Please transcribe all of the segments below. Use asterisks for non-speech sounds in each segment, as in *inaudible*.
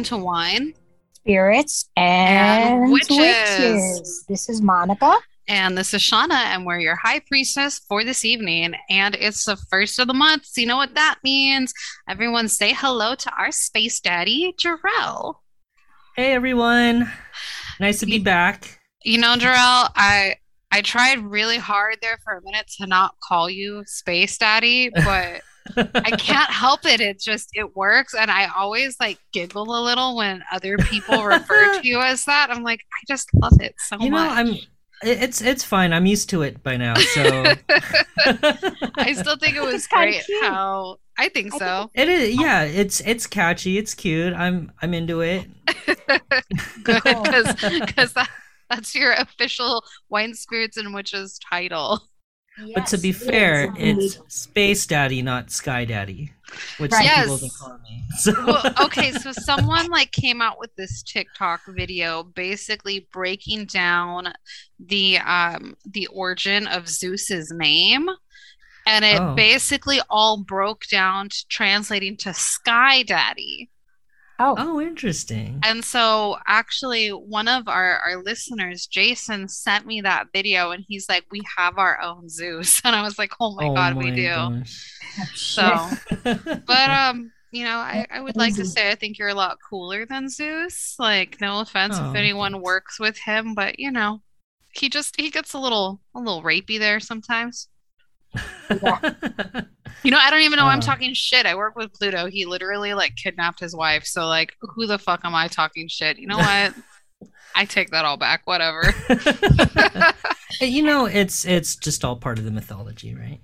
welcome to Wine Spirits and, And Witches. witches. This is Monica. and this is Shauna, and we're your high priestess for this evening. And it's the first of the month, so you know what that means. Everyone say hello to our space daddy, Jarrell. Hey everyone. Nice to be Ye- back. You know, Jarrell, I I tried really hard there for a minute to not call you space daddy, but *laughs* I can't help it. It just it works, and I always like giggle a little when other people refer to you as that. I'm like, I just love it so You know, much. I'm it's it's fine. I'm used to it by now. So *laughs* I still think it was great cute. how I think I so. it is oh. yeah, it's it's catchy, it's cute. I'm I'm into it. *laughs* Good because that, that's your official wine spirits and witches title. But to be fair, is it's Space Daddy, not Sky Daddy, which Right. some people Yes. can call me. *laughs* So Well, okay, so someone like came out with this TikTok video basically breaking down the um the origin of Zeus's name. And it Oh. basically all broke down to translating to Sky Daddy. Oh, Oh, interesting. And so, actually, one of our, our listeners, Jason, sent me that video and he's like, We have our own Zeus. *laughs* And I was like, Oh my oh God, we do. gosh. So, *laughs* but, um, you know, I, I would like to say I think you're a lot cooler than Zeus. Like, no offense Oh, if anyone thanks. works with him, but you know, he just he gets a little a little rapey there sometimes. *laughs* You know, I don't even know I'm Uh. talking shit. I work with Pluto. He literally like kidnapped his wife. So like, who the fuck am I talking shit? You know *laughs* what? I take that all back. Whatever. *laughs* you know, it's it's just all part of the mythology, right?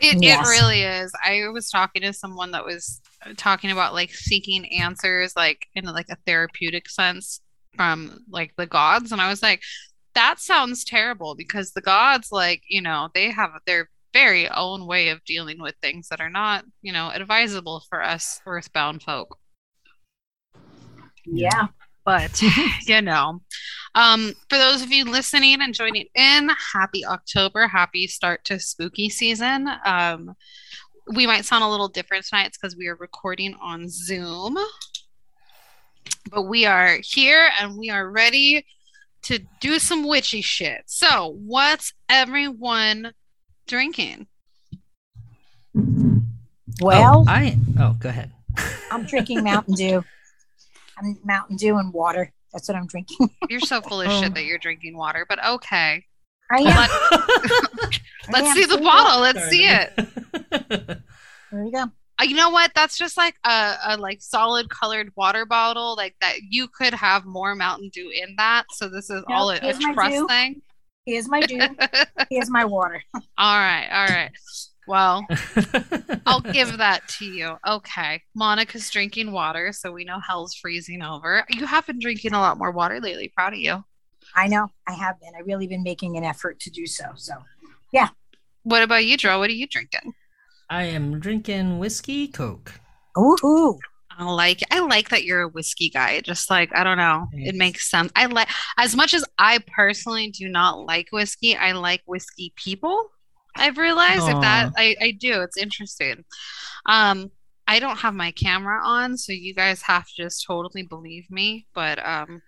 It Yes. it really is. I was talking to someone that was talking about like seeking answers, like in like a therapeutic sense from like the gods, and I was like, that sounds terrible because the gods, like you know, they have their very own way of dealing with things that are not, you know, advisable for us earthbound folk. yeah. but *laughs* you know um for those of you listening and joining in happy october happy start to spooky season um we might sound a little different tonight it's because we are recording on zoom but we are here and we are ready to do some witchy shit so what's everyone drinking Well, oh, I oh, go ahead. *laughs* I'm drinking Mountain Dew. I'm Mountain Dew and water. That's what I'm drinking. *laughs* you're so full of Oh. shit that you're drinking water but okay I am. Let, *laughs* let's am. see the See bottle let's see it There you go. Uh, you know what? That's just like a, a like solid colored water bottle, like that you could have more Mountain Dew in that. So this is No, all a, a trust Dew. thing. Here's my Dew. *laughs* Here's my water. all right, all right. Well, *laughs* I'll give that to you. Okay. Monica's drinking water, so we know hell's freezing over. You have been drinking a lot more water lately. Proud of you. I know. I have been. I've really been making an effort to do so. So yeah. What about you, Joe? What are you drinking? I am drinking whiskey coke. ooh, I like I like that you're a whiskey guy. Just like I don't know, it makes sense. I like as much as I personally do not like whiskey. I like whiskey people. I've realized if that I I do. It's interesting. Um, I don't have my camera on, so you guys have to just totally believe me. But um,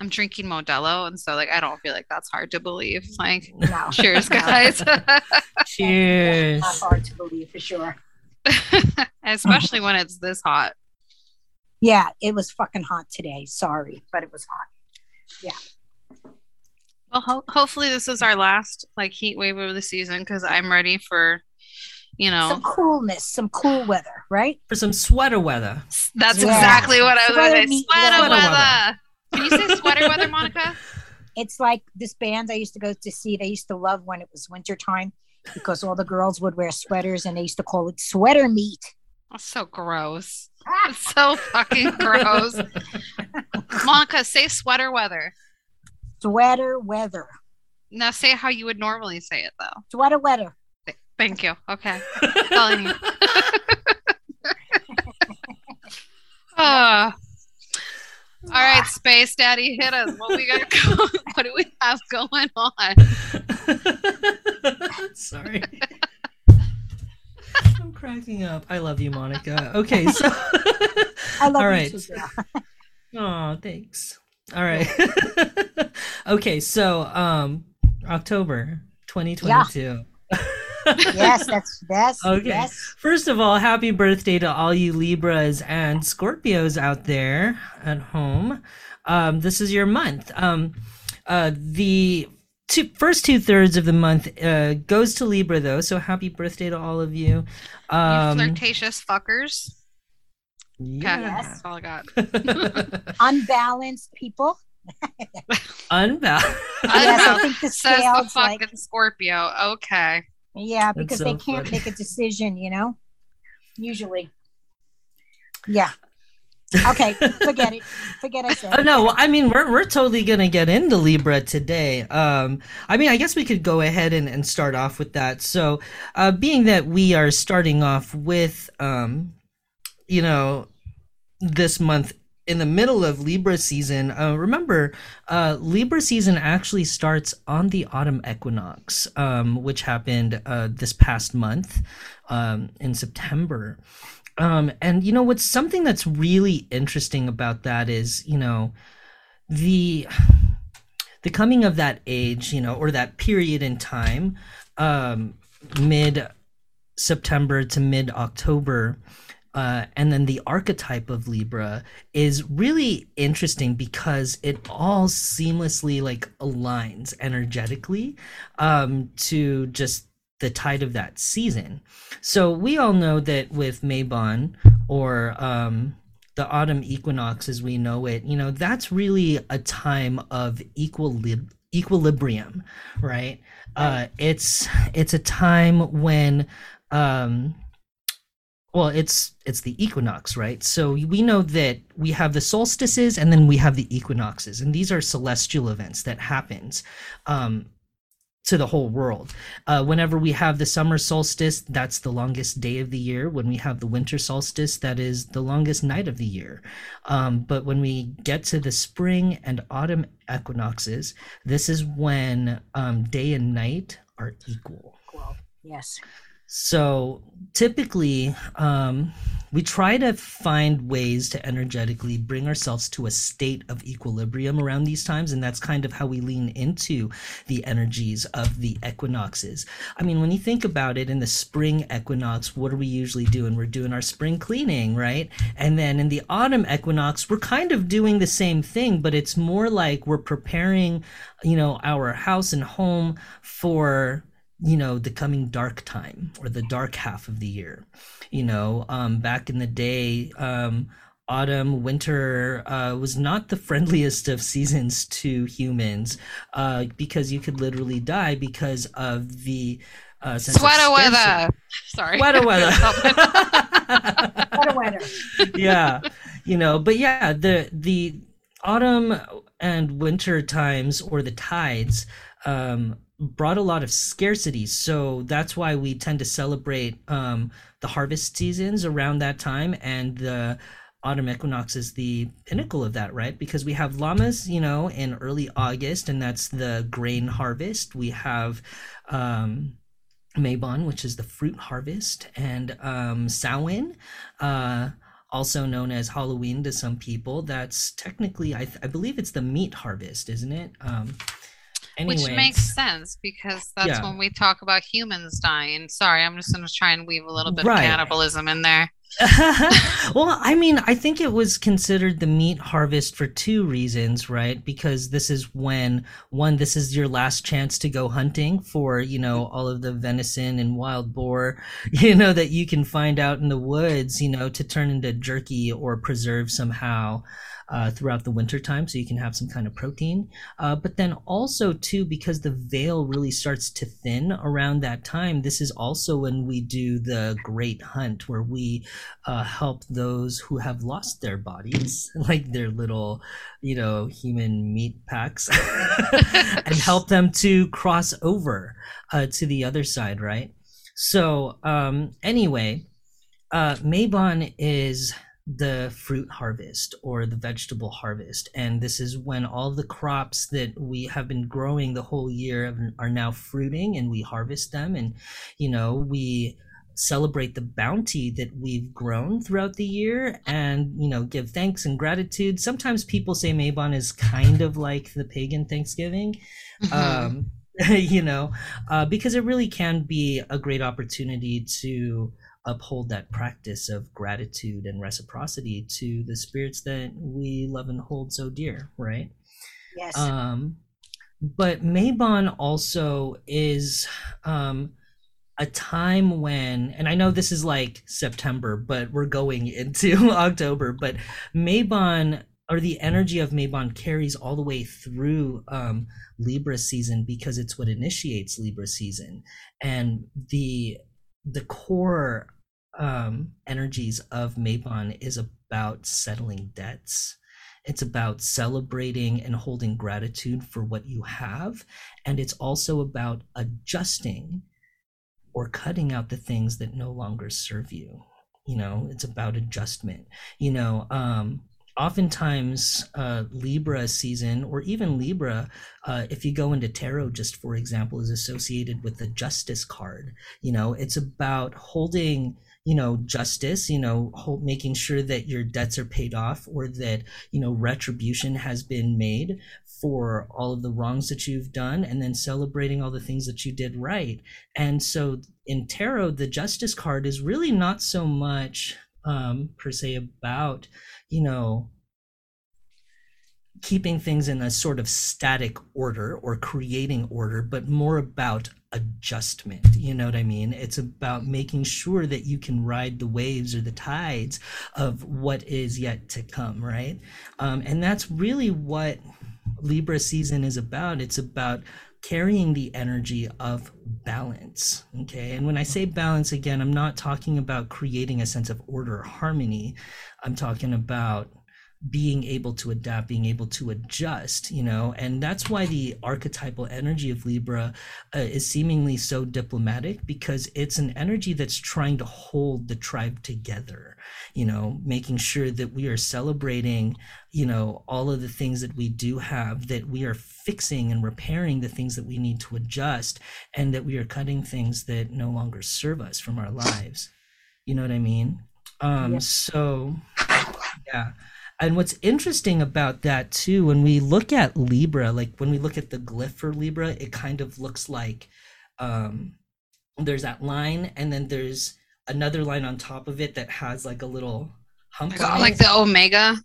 I'm drinking Modelo, and so like I don't feel like that's hard to believe. Like, no. *laughs* *laughs* cheers, guys. *laughs* Cheers. Not hard to believe for sure. Especially when it's this hot. Yeah, it was fucking hot today. Sorry, but it was hot. Yeah. Well, ho- hopefully this is our last like heat wave of the season because I'm ready for, you know, Some coolness, some cool weather, right? For some sweater weather. that's Yeah. exactly what I was Sweater going to say. meet Sweater weather. weather. Can you say sweater weather, *laughs* Monica? It's like this band I used to go to see. They used to love when it was wintertime because all the girls would wear sweaters and they used to call it sweater meat. That's so gross. It's *laughs* so fucking gross. Monica, say sweater weather. Sweater weather. Now say how you would normally say it though. Sweater weather. Thank you. Okay. Telling *laughs* you. Ah. all right, Space Daddy, hit us. What we got going? *laughs* What do we have going on? Sorry. *laughs* I'm cracking up. I love you, Monica. Okay, so *laughs* I love *laughs* All you too, girl. Oh, thanks. All right. okay, so um October 2022. yes, that's that's Okay. yes. First of all, happy birthday to all you Libras and Scorpios out there at home. Um, this is your month. Um, uh, the two, first two thirds of the month uh, goes to Libra, though. So happy birthday to all of you. you Um, flirtatious fuckers. Okay, yeah. That's all I got. *laughs* Unbalanced people. Unbalanced. *laughs* Yes, I know. think the Says the scales fucking like Scorpio. Okay. yeah, because so they can't funny. make a decision, you know. Usually. Yeah. Okay, forget it. *laughs* Forget I said. Oh no, well, I mean we're we're totally gonna get into Libra today. Um, I mean, I guess we could go ahead and, and start off with that. So, uh, being that we are starting off with, um, you know, this month in the middle of Libra season, uh, remember, uh, Libra season actually starts on the autumn equinox, um, which happened uh, this past month um, in September. Um, and you know what's something that's really interesting about that is you know the the coming of that age you know or that period in time um, mid September to mid October uh, and then the archetype of Libra is really interesting because it all seamlessly like aligns energetically um, to just the tide of that season. So we all know that with Mabon or um, the autumn equinox as we know it, you know, that's really a time of equilib- equilibrium, right? Uh, it's it's a time when um, well it's it's the equinox right so we know that we have the solstices and then we have the equinoxes and these are celestial events that happens um to the whole world. Uh, whenever we have the summer solstice that's the longest day of the year. When we have the winter solstice that is the longest night of the year. Um, but when we get to the spring and autumn equinoxes this is when um, day and night are equal. Well, yes. so typically, um, we try to find ways to energetically bring ourselves to a state of equilibrium around these times. And that's kind of how we lean into the energies of the equinoxes. I mean, when you think about it, in the spring equinox, what are we usually doing? We're doing our spring cleaning, right? And then in the autumn equinox, we're kind of doing the same thing, but it's more like we're preparing, you know, our house and home for you know the coming dark time or the dark half of the year you know um back in the day um autumn winter uh, was not the *laughs* friendliest of seasons to humans uh, because you could literally die because of the uh, sense Sweater scarcity. weather. *laughs* Sorry. Weather weather. What weather. yeah you know but yeah the the autumn and winter times or the tides um brought a lot of scarcity so that's why we tend to celebrate um the harvest seasons around that time and the autumn equinox is the pinnacle of that right because we have Lammas you know in early august and that's the grain harvest we have um Mabon, which is the fruit harvest, and um, Samhain, uh, also known as Halloween to some people. That's technically, I, th- I believe it's the meat harvest, isn't it? Um, Which makes sense because that's Yeah. when we talk about humans dying. Sorry, I'm just going to try and weave a little bit Right. of cannibalism in there. *laughs* well, I mean, I think it was considered the meat harvest for two reasons, right? Because this is when one, this is your last chance to go hunting for, you know, mm-hmm. all of the venison and wild boar, *laughs* you know, that you can find out in the woods, you know, to turn into jerky or preserve somehow. Uh, throughout the winter time, so you can have some kind of protein. Uh, but then also too, because the veil really starts to thin around that time, this is also when we do the great hunt, where we uh, help those who have lost their bodies, *laughs* like their little, you know, human meat packs, *laughs* and help them to cross over uh, to the other side, right? So, um, anyway, uh, Mabon is the fruit harvest or the vegetable harvest. And this is when all the crops that we have been growing the whole year are now fruiting and we harvest them. And, you know, we celebrate the bounty that we've grown throughout the year and you know give thanks and gratitude sometimes people say mabon is kind of like the pagan thanksgiving mm-hmm. um, *laughs* you know uh, because it really can be a great opportunity to uphold that practice of gratitude and reciprocity to the spirits that we love and hold so dear right? Yes. Um but Mabon also is um a time when and i know this is like september but we're going *laughs* into october but Mabon or the energy of Mabon carries all the way through um, libra season because it's what initiates libra season. And the the core um, energies of Mabon is about settling debts. It's about celebrating and holding gratitude for what you have. And it's also about adjusting or cutting out the things that no longer serve you. You know, it's about adjustment. You know, um, oftentimes uh, libra season or even libra uh, if you go into tarot just for example is associated with the justice card you know it's about holding you know justice you know making sure that your debts are paid off or that you know retribution has been made for all of the wrongs that you've done and then celebrating all the things that you did right. And so in tarot the justice card is really not so much um per se about you know keeping things in a sort of static order or creating order, but more about adjustment. You know what I mean? It's about making sure that you can ride the waves or the tides of what is yet to come, right? Um, and that's really what Libra season is about. It's about carrying the energy of balance. Okay. And when I say balance, again, I'm not talking about creating a sense of order or harmony. I'm talking about being able to adapt, being able to adjust, you know, and that's why the archetypal energy of Libra uh, is seemingly so diplomatic because it's an energy that's trying to hold the tribe together, you know, making sure that we are celebrating, you know, all of the things that we do have, that we are fixing and repairing the things that we need to adjust, and that we are cutting things that no longer serve us from our lives. You know what I mean? Um, yeah. So, yeah and what's interesting about that too when we look at libra like when we look at the glyph for libra it kind of looks like um there's that line and then there's another line on top of it that has like a little hump like, like the omega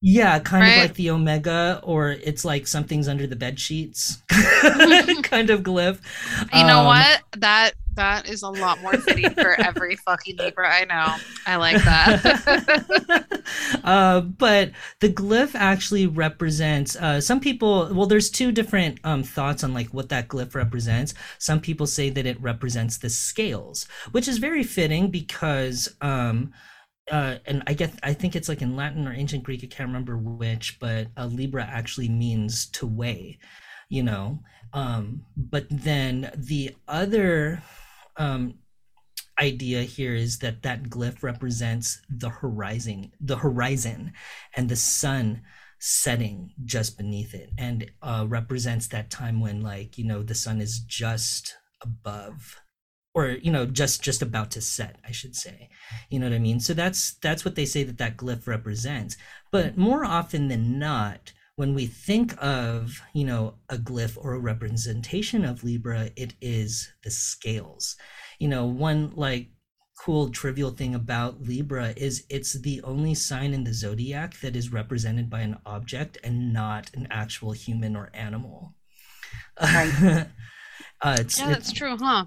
yeah kind right? of like the omega or it's like something's under the bed sheets *laughs* kind of glyph you know um, what that that is a lot more fitting for every fucking Libra I know. I like that. *laughs* uh, but the glyph actually represents uh, some people. Well, there's two different um, thoughts on like what that glyph represents. Some people say that it represents the scales, which is very fitting because. Um, uh, and I get I think it's like in Latin or ancient Greek, I can't remember which, but a Libra actually means to weigh, you know. Um, but then the other um, idea here is that that glyph represents the horizon, the horizon, and the sun setting just beneath it, and uh, represents that time when, like, you know, the sun is just above or you know just just about to set i should say. You know what i mean? So that's that's what they say that that glyph represents. But more often than not when we think of you know a glyph or a representation of libra it is the scales. You know one like cool trivial thing about libra is it's the only sign in the zodiac that is represented by an object and not an actual human or animal. Right. *laughs* uh, it's, yeah that's it's, true huh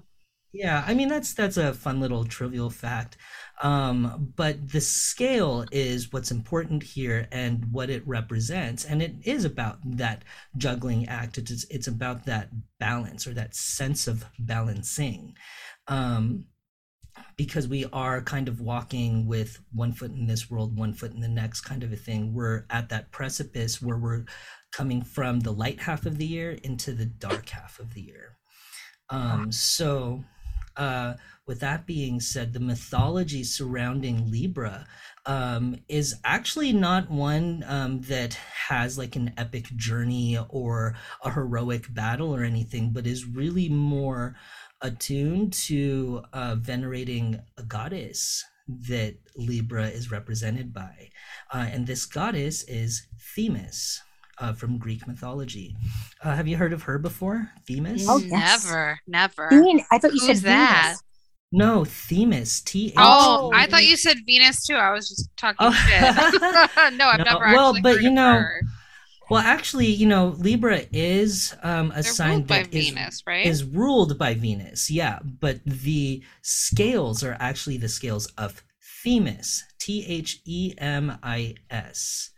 yeah i mean that's that's a fun little trivial fact um, but the scale is what's important here and what it represents. And it is about that juggling act. It's, it's about that balance or that sense of balancing. Um, because we are kind of walking with one foot in this world, one foot in the next kind of a thing. We're at that precipice where we're coming from the light half of the year into the dark half of the year. Um, so, uh, with that being said, the mythology surrounding Libra um, is actually not one um, that has like an epic journey or a heroic battle or anything, but is really more attuned to uh, venerating a goddess that Libra is represented by. Uh, and this goddess is Themis uh, from Greek mythology. Uh, have you heard of her before? Themis? Oh, yes. never, never. Venus. I thought you Who's said that? Venus. No, Themis. T H. Oh, Oh. I thought you said Venus too. I was just talking Oh. shit. *laughs* *laughs* no, I've No, never well, but heard you of know, her. Well, actually, you know, Libra is um, a They're sign ruled by that is Venus, right? is ruled by Venus, yeah, but the scales are actually the scales of Themis, T H E M I S.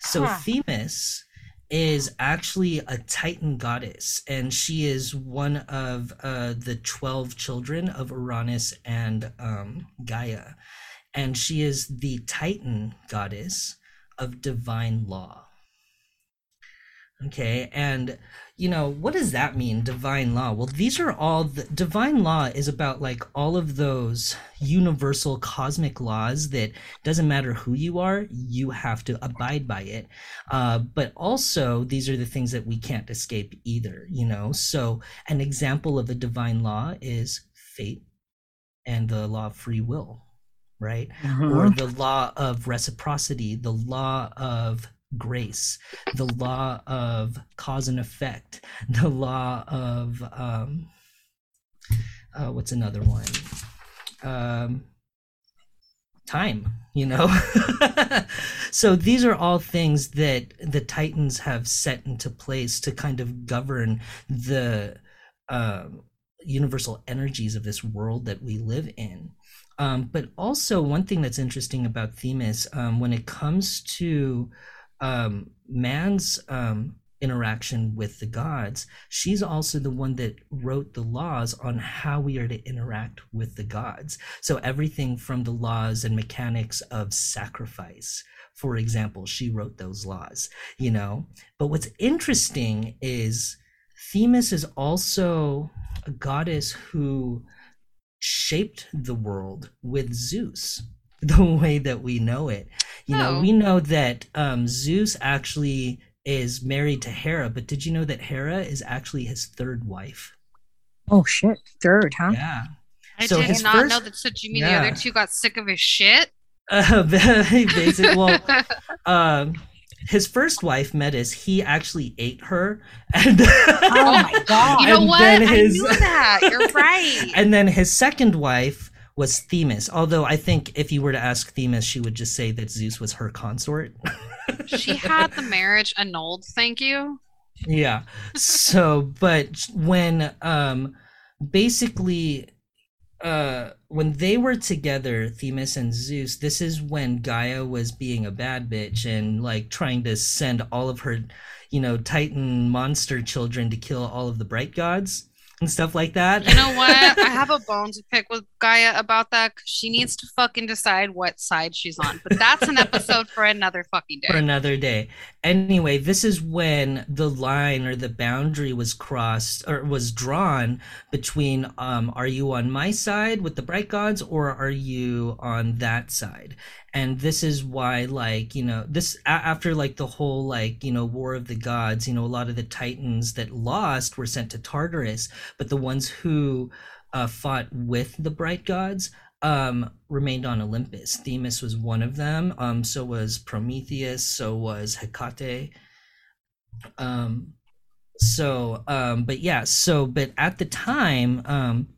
So Huh. Themis is actually a Titan goddess, and she is one of uh, the 12 children of Uranus and um, Gaia. And she is the Titan goddess of divine law. Okay, and you know, what does that mean, divine law? Well, these are all the divine law is about like all of those universal cosmic laws that doesn't matter who you are, you have to abide by it. Uh, but also, these are the things that we can't escape either, you know? So, an example of a divine law is fate and the law of free will, right? or the law of reciprocity, the law of grace, the law of cause and effect, the law of um, uh, what's another one? Um, time, you know. *laughs* so these are all things that the Titans have set into place to kind of govern the um universal energies of this world that we live in. Um, but also, one thing that's interesting about Themis, um, when it comes to um, man's um, interaction with the gods, she's also the one that wrote the laws on how we are to interact with the gods. So, everything from the laws and mechanics of sacrifice, for example, she wrote those laws, you know. But what's interesting is Themis is also a goddess who shaped the world with Zeus *laughs* the way that we know it. You know, Oh. we know that um, Zeus actually is married to Hera, but did you know that Hera is actually his third wife? Oh shit. Third, huh? Yeah. I So did his not first- know that. So do you mean the other two got sick of his shit? *laughs* Uh, *laughs* basic. Well, um, his first wife, Metis, he actually ate her, and Oh my god. you know what? then I knew that. You're right. and then his second wife was Themis. Although I think if you were to ask Themis, she would just say that Zeus was her consort. *laughs* she had the marriage annulled. Thank you. yeah so but when um basically uh when they were together themis and zeus this is when gaia was being a bad bitch and like trying to send all of her you know titan monster children to kill all of the bright gods and stuff like that You know what? *laughs* I have a bone to pick with Gaia about that. she needs to fucking decide what side she's on. But that's an episode for another fucking day. for another day. Anyway, this is when the line or the boundary was crossed or was drawn between um are you on my side with the bright gods or are you on that side? And this is why like, you know, this after like the whole like, you know, war of the gods, you know, a lot of the titans that lost were sent to Tartarus, but the ones who uh, fought with the bright gods um, remained on Olympus. Themis was one of them. Um, so was Prometheus. So was Hecate. Um, so, um, but yeah. So, but at the time, um,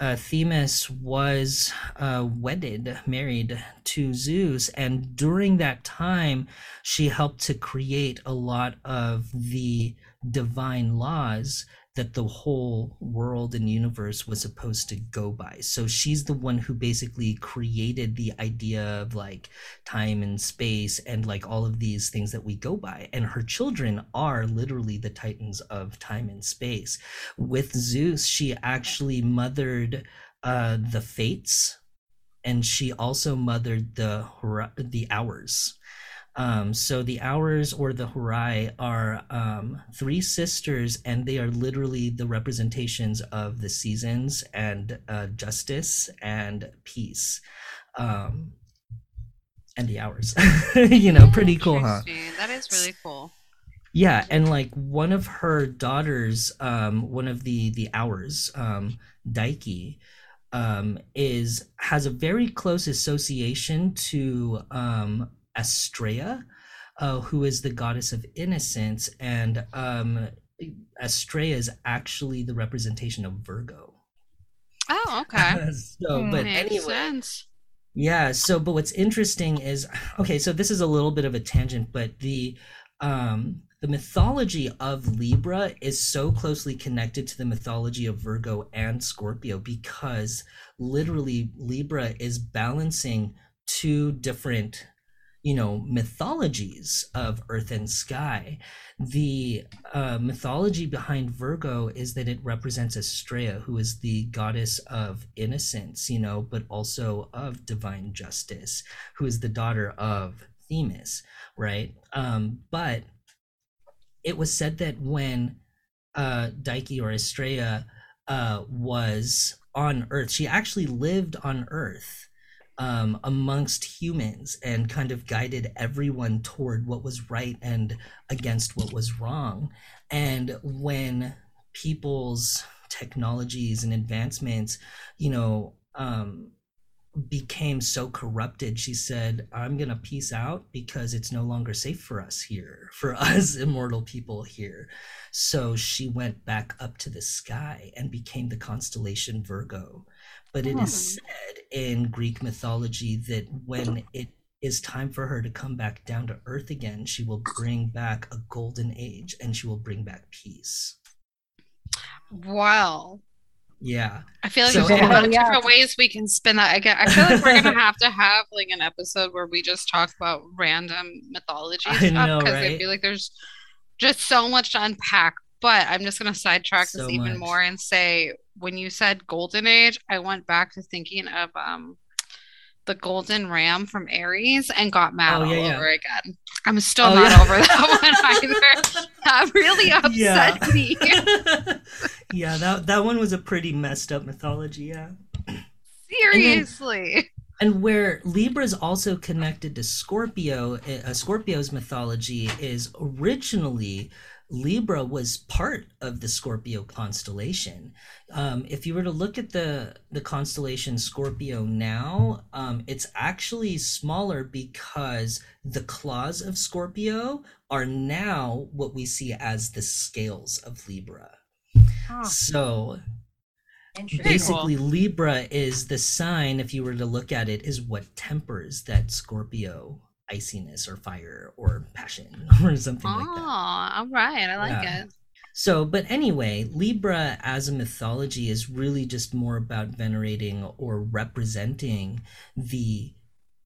uh, Themis was uh, wedded, married to Zeus, and during that time, she helped to create a lot of the divine laws that the whole world and universe was supposed to go by. So she's the one who basically created the idea of like time and space and like all of these things that we go by. And her children are literally the titans of time and space. With Zeus, she actually mothered uh, the fates and she also mothered the the hours. Um, so the hours or the Horae are um, three sisters, and they are literally the representations of the seasons and uh, justice and peace, um, and the hours. *laughs* you know, pretty cool, huh? That is really cool. Yeah, and like one of her daughters, um, one of the the hours, um, Dike um, is has a very close association to um, Astrea, uh, who is the goddess of innocence, and um, Astrea is actually the representation of Virgo. Oh, okay. *laughs* so, but Makes anyway, sense. yeah. So, but what's interesting is okay. So this is a little bit of a tangent, but the um, the mythology of Libra is so closely connected to the mythology of Virgo and Scorpio because literally Libra is balancing two different you know mythologies of earth and sky. The uh, mythology behind virgo is that it represents astrea who is the goddess of innocence you know but also of divine justice who is the daughter of themis right? Um, but it was said that when uh, Dike or Astrea uh, was on Earth, she actually lived on Earth um, amongst humans and kind of guided everyone toward what was right and against what was wrong. And when people's technologies and advancements, you know, um, became so corrupted, she said, I'm going to peace out because it's no longer safe for us here, *laughs* for us immortal people here. So she went back up to the sky and became the constellation Virgo. But it is hmm. said in Greek mythology that when it is time for her to come back down to earth again, she will bring back a golden age and she will bring back peace. Wow. Yeah. I feel like So- there's a lot of Yeah. different ways we can spin that. I, get, I feel like we're gonna have to have like an episode where we just talk about random mythology I stuff because I feel like there's just so much to unpack. But I'm just gonna sidetrack So this even much. more and say when you said golden age, I went back to thinking of um the golden ram from Aries and got mad Oh, all yeah, yeah. over again. I'm still Oh, not yeah. over that one *laughs* either. That really upset me. *laughs* yeah, that that one was a pretty messed up mythology, yeah. Seriously. And where Libra is also connected to Scorpio, uh, Scorpio's mythology is originally Libra was part of the Scorpio constellation. Um, if you were to look at the the constellation Scorpio now, um, it's actually smaller because the claws of Scorpio are now what we see as the scales of Libra. Huh, So basically libra is the sign if you were to look at it is what tempers that scorpio iciness or fire or passion *laughs* or something Oh, like that Oh, all right. I like Yeah. it. so but anyway libra as a mythology is really just more about venerating or representing the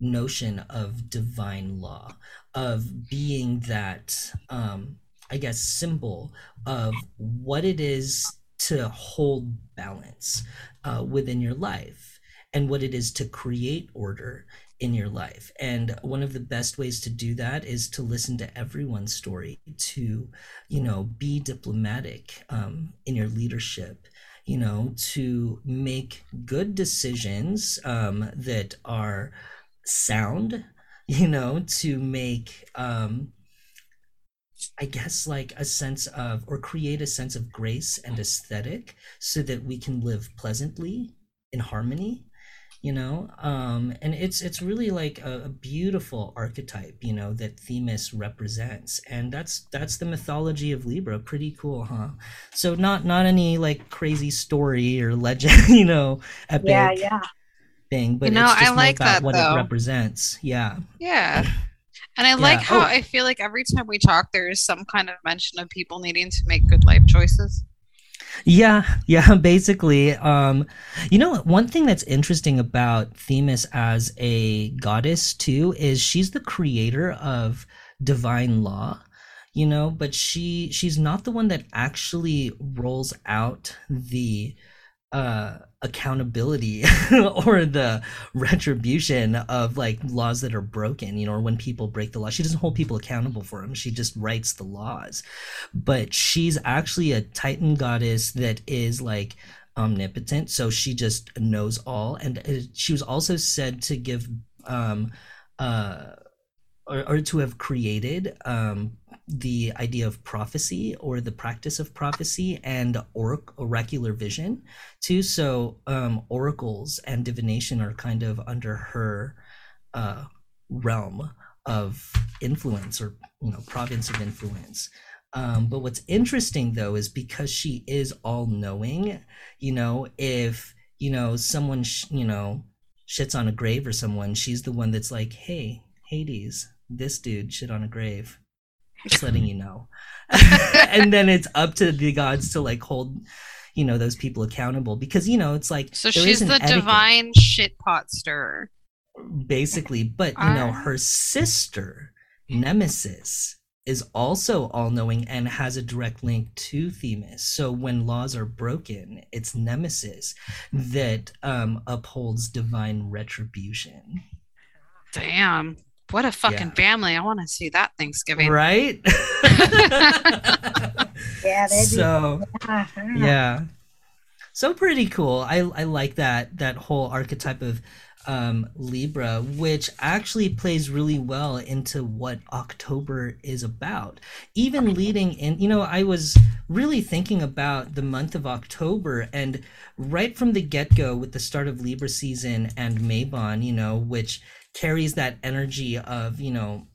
notion of divine law of being that um i guess symbol of what it is to hold balance uh, within your life and what it is to create order in your life. And one of the best ways to do that is to listen to everyone's story to you know be diplomatic um, in your leadership you know to make good decisions um, that are sound *laughs* you know to make um, I guess like a sense of, or create a sense of grace and aesthetic so that we can live pleasantly in harmony, you know? Um, and it's it's really like a, a beautiful archetype, you know, that Themis represents. And that's that's the mythology of Libra. Pretty cool, huh? So not not any like crazy story or legend, *laughs* you know, epic Yeah, yeah. thing, but You know, it's just I like about that, what though. it represents. Yeah. Yeah. *laughs* And I like Yeah. how Oh. I feel like every time we talk, there is some kind of mention of people needing to make good life choices. Yeah, *laughs* yeah, basically. Um, you know, one thing that's interesting about Themis as a goddess too is she's the creator of divine law, you know, but she she's not the one that actually rolls out the uh accountability *laughs* or the retribution of like laws that are broken you know or when people break the law. She doesn't hold people accountable for them she just writes the laws. But she's actually a titan goddess that is like omnipotent. So she just knows all. And uh, she was also said to give um uh or, or to have created um, the idea of prophecy or the practice of prophecy and orac- oracular vision too. So um, oracles and divination are kind of under her uh, realm of influence or you know province of influence. Um, but what's interesting though is because she is all knowing, you know, if you know someone sh- you know shits on a grave or someone, she's the one that's like, hey, Hades, this dude shit on a grave. Just letting you know. *laughs* And then it's up to the gods to like hold you know those people accountable because you know it's like So there she's the etiquette, divine shit pot stirrer. basically but you know her sister nemesis is also all-knowing and has a direct link to themis. So when laws are broken it's nemesis that um upholds divine retribution. Damn. What a fucking Yeah. family. I want to see that Thanksgiving. right *laughs* *laughs* Yeah, they'd so yeah so pretty cool i i like that that whole archetype of um libra which actually plays really well into what october is about even leading in you know i was really thinking about the month of october and right from the get-go with the start of libra season and mabon you know which carries that energy of you know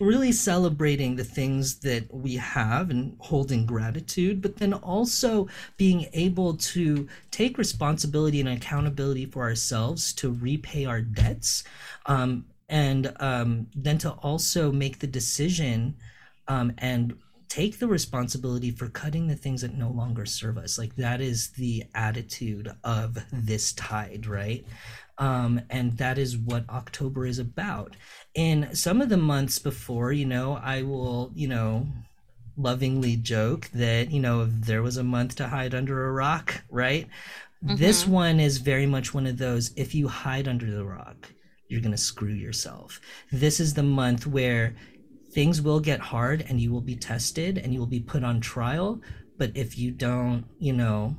really celebrating the things that we have and holding gratitude, but then also being able to take responsibility and accountability for ourselves to repay our debts, um, and um, then to also make the decision um, and take the responsibility for cutting the things that no longer serve us. Like that is the attitude of this tide, right? Um, and that is what October is about in some of the months before, you know, I will, you know, lovingly joke that, you know, if there was a month to hide under a rock, right? This Mhm. one is very much one of those if you hide under the rock, you're going to screw yourself. This is the month where things will get hard and you will be tested and you will be put on trial, but if you don't, you know,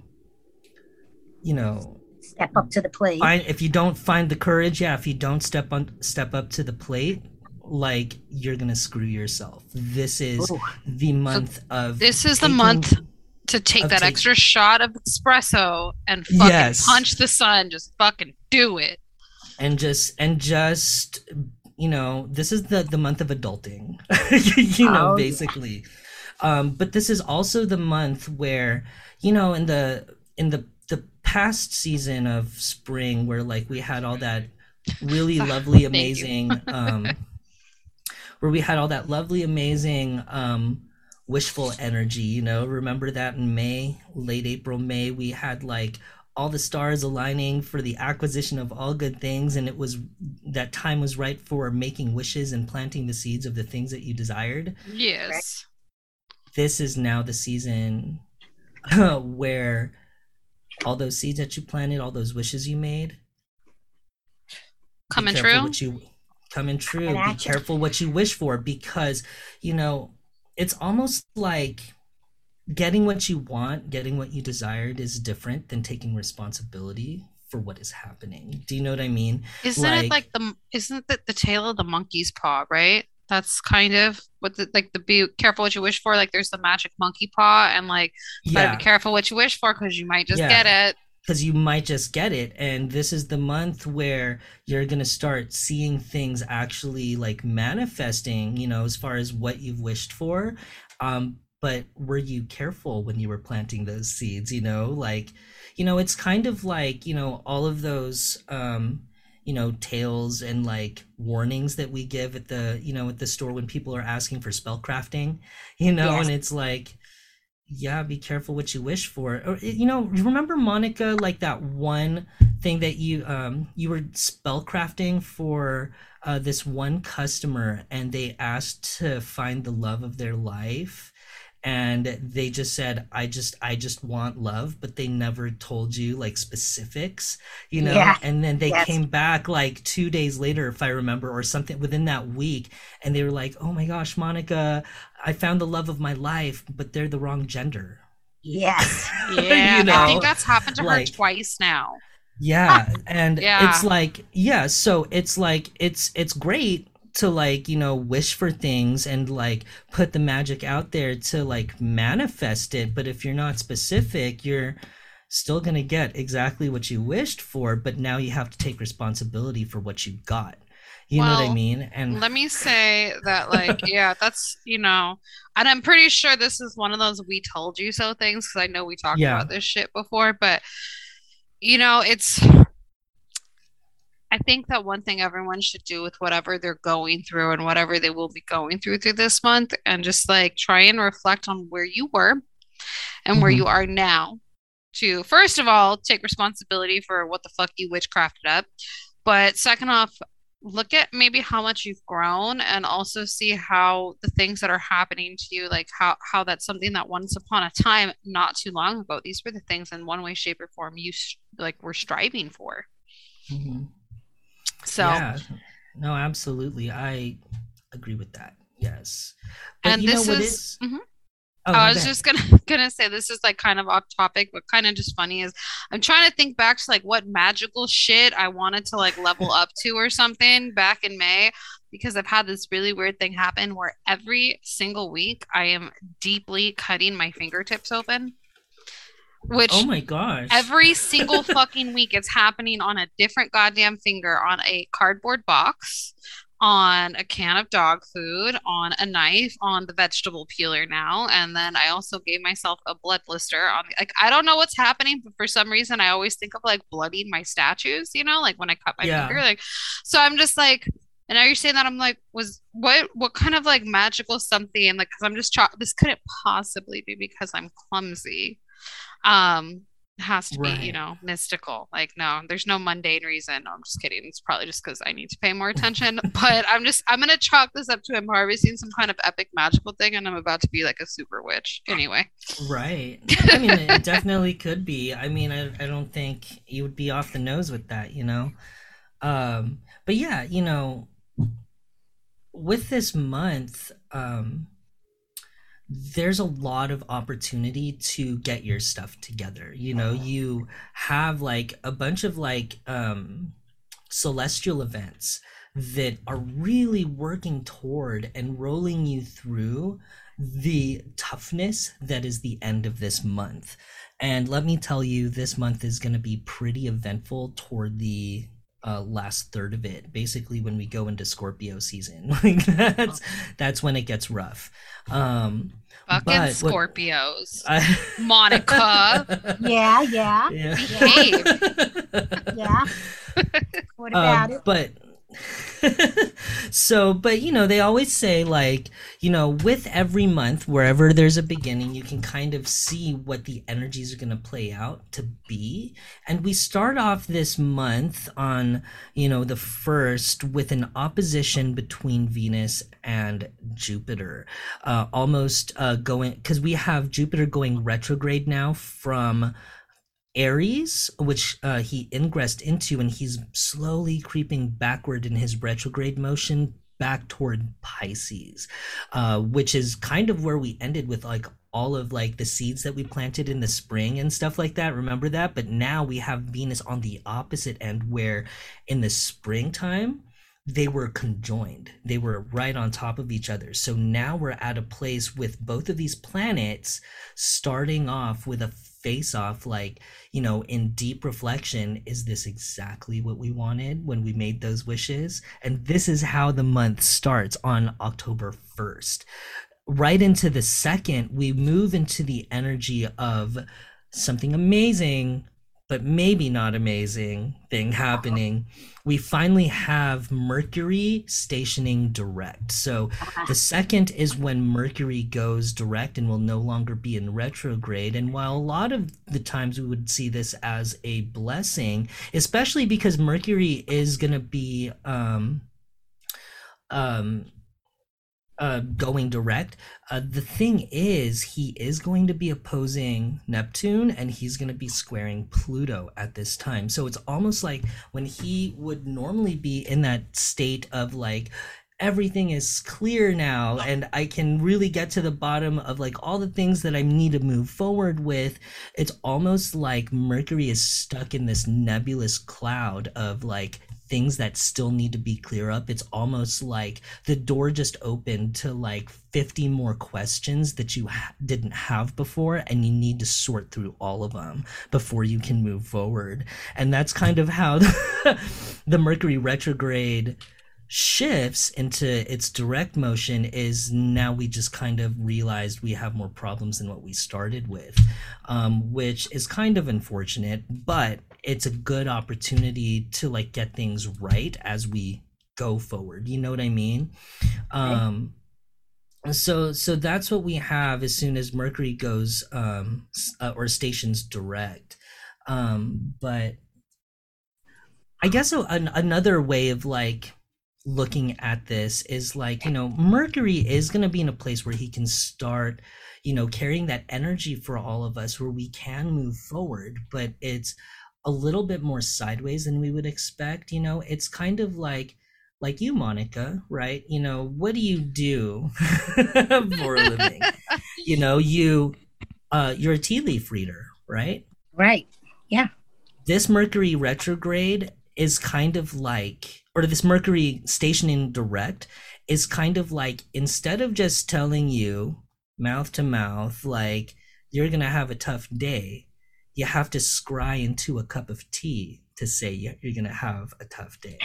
you know, Step up to the plate. find if you don't find the courage yeah if you don't step on step up to the plate like you're gonna screw yourself this is Ooh. the month of This is the month to take that take- extra shot of espresso and fucking Yes. punch the sun. Just fucking do it. and just and just you know this is the the month of adulting *laughs* you know Oh, yeah. basically um but this is also the month where you know in the in the the past season of spring where like we had all that *laughs* really lovely amazing um *laughs* where we had all that lovely amazing um wishful energy you know? Remember that in may late april may we had like all the stars aligning for the acquisition of all good things and it was that time was right for making wishes and planting the seeds of the things that you desired. Yes. this is now the season *laughs* where all those seeds that you planted all those wishes you made. Be Coming careful true. what you coming true. Be careful what you wish for because you know it's almost like getting what you want getting what you desired is different than taking responsibility for what is happening. Do you know what i mean? Isn't it like- like the isn't it the tale of the monkey's paw, right? That's kind of what the like the be careful what you wish for. Like there's the magic monkey paw, and like yeah be careful what you wish for because you might just Yeah. get it. because you might just get it and this is the month where you're to start seeing things actually like manifesting you know as far as what you've wished for um but were you careful when you were planting those seeds you know like you know it's kind of like you know all of those um you know tales and like warnings that we give at the you know at the store when people are asking for spell crafting *laughs* you know Yes. and it's like yeah be careful what you wish for or you know remember monica like that one thing that you um you were spell crafting for uh this one customer and they asked to find the love of their life and they just said i just i just want love but they never told you like specifics you know Yeah. and then they Yes. came back like two days later if i remember or something within that week and they were like oh my gosh monica i found the love of my life but they're the wrong gender Yes. *laughs* Yeah, You I think that's happened to like- her twice now. yeah and *laughs* Yeah. it's like yeah so it's like it's it's great to like you know wish for things and like put the magic out there to like manifest it. But if you're not specific you're still going to get exactly what you wished for but now you have to take responsibility for what you got. You well, know what i mean? And let me say that like *laughs* yeah that's you know and i'm pretty sure this is one of those we told you so things because i know we talked yeah. about this shit before but you know it's I think that one thing everyone should do with whatever they're going through and whatever they will be going through through this month, and just like try and reflect on where you were and mm-hmm. where you are now. To first of all, take responsibility for what the fuck you witchcrafted up. But second off, look at maybe how much you've grown and also see how the things that are happening to you like how how that's something that once upon a time not too long ago these were the things in one way shape or form you like were striving for mm-hmm. So, yeah, no, absolutely. I agree with that. Yes. But and this is, is... Mm-hmm. Oh, I was just gonna *laughs* gonna say this is like kind of off topic, but kind of just funny is I'm trying to think back to like what magical shit I wanted to like level up to or something back in May because I've had this really weird thing happen where every single week I am deeply cutting my fingertips open. Which oh my gosh, every single *laughs* fucking week it's happening on a different goddamn finger on a cardboard box, on a can of dog food, on a knife, on the vegetable peeler now, and then I also gave myself a blood blister on. Like I don't know what's happening, but for some reason I always think of like blooding my statues. You know, like when I cut my yeah. finger. Like, so I'm just like. And now you're saying that I'm like, was what what kind of like magical something? Like, because I'm just cho- this couldn't possibly be because I'm clumsy um has to right. be you know mystical. Like no there's no mundane reason. No, i'm just kidding. It's probably just because i need to pay more attention *laughs* but i'm just i'm gonna chalk this up to him harvesting some kind of epic magical thing and i'm about to be like a super witch. Anyway. Right. *laughs* I mean it definitely could be. I mean I, I don't think you would be off the nose with that you know? Um but yeah you know with this month um there's a lot of opportunity to get your stuff together. You know you have like a bunch of like um celestial events that are really working toward and rolling you through the toughness that is the end of this month. And let me tell you this month is going to be pretty eventful toward the uh, last third of it basically when we go into scorpio season. *laughs* Like that's that's when it gets rough. Um fucking scorpios what, *laughs* I, monica. Yeah yeah. *laughs* Yeah. Behave yeah. What about um, it? but *laughs* so, but you know, they always say, like, you know, with every month, wherever there's a beginning, you can kind of see what the energies are going to play out to be. And we start off this month on, you know, the first with an opposition between Venus and Jupiter, uh, almost uh, going, because we have Jupiter going retrograde now from Aries, which uh, he ingressed into, and he's slowly creeping backward in his retrograde motion back toward Pisces, uh, which is kind of where we ended with like all of like the seeds that we planted in the spring and stuff like that. Remember that? But now we have Venus on the opposite end, where in the springtime, they were conjoined. They were right on top of each other. So now we're at a place with both of these planets starting off with a face off like you know in deep reflection is this exactly what we wanted when we made those wishes? And this is how the month starts on october 1st right into the second we move into the energy of something amazing but maybe not amazing thing happening. We finally have mercury stationing direct. So the second is when mercury goes direct and will no longer be in retrograde. And while a lot of the times we would see this as a blessing especially because mercury is going to be um um uh, going direct. Uh, the thing is, he is going to be opposing Neptune and he's going to be squaring Pluto at this time. So it's almost like when he would normally be in that state of like, everything is clear now and I can really get to the bottom of like all the things that I need to move forward with. It's almost like Mercury is stuck in this nebulous cloud of like things that still need to be clear up. It's almost like the door just opened to like 50 more questions that you ha- didn't have before and you need to sort through all of them before you can move forward. And that's kind of how *laughs* the mercury retrograde shifts into its direct motion is now we just kind of realized we have more problems than what we started with, um, which is kind of unfortunate, but it's a good opportunity to like get things right as we go forward. You know what I mean? Um, so so that's what we have as soon as Mercury goes um, uh, or stations direct. Um, but I guess a, an, another way of like looking at this is like you know mercury is going to be in a place where he can start you know carrying that energy for all of us where we can move forward but it's a little bit more sideways than we would expect you know? It's kind of like like you monica right? You know what do you do *laughs* for a living? *laughs* You know you uh you're a tea leaf reader right? Right. Yeah. This mercury retrograde is kind of like or this Mercury stationing direct is kind of like instead of just telling you mouth to mouth like you're gonna have a tough day, you have to scry into a cup of tea to say you're gonna have a tough day.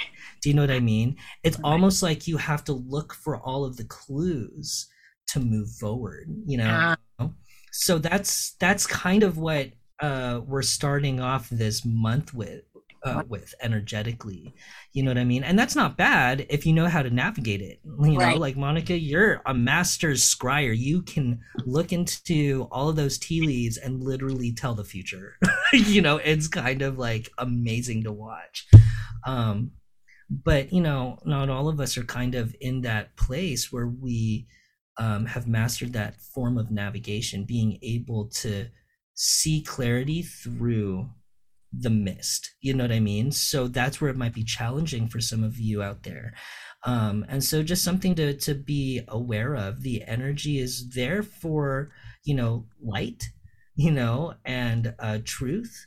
Do you know what I mean? It's right. almost like you have to look for all of the clues to move forward. You know. Uh, so that's that's kind of what uh, we're starting off this month with uh, with energetically you know what i mean? And that's not bad if you know how to navigate it *laughs* you know? Like monica you're a master scryer. You can look into all of those tea leaves and literally tell the future. *laughs* You know it's kind of like amazing to watch. Um but you know not all of us are kind of in that place where we um, have mastered that form of navigation being able to see clarity through the mist you know what i mean? So that's where it might be challenging for some of you out there. Um and so just something to to be aware of the energy is there for you know light *laughs* you know and uh truth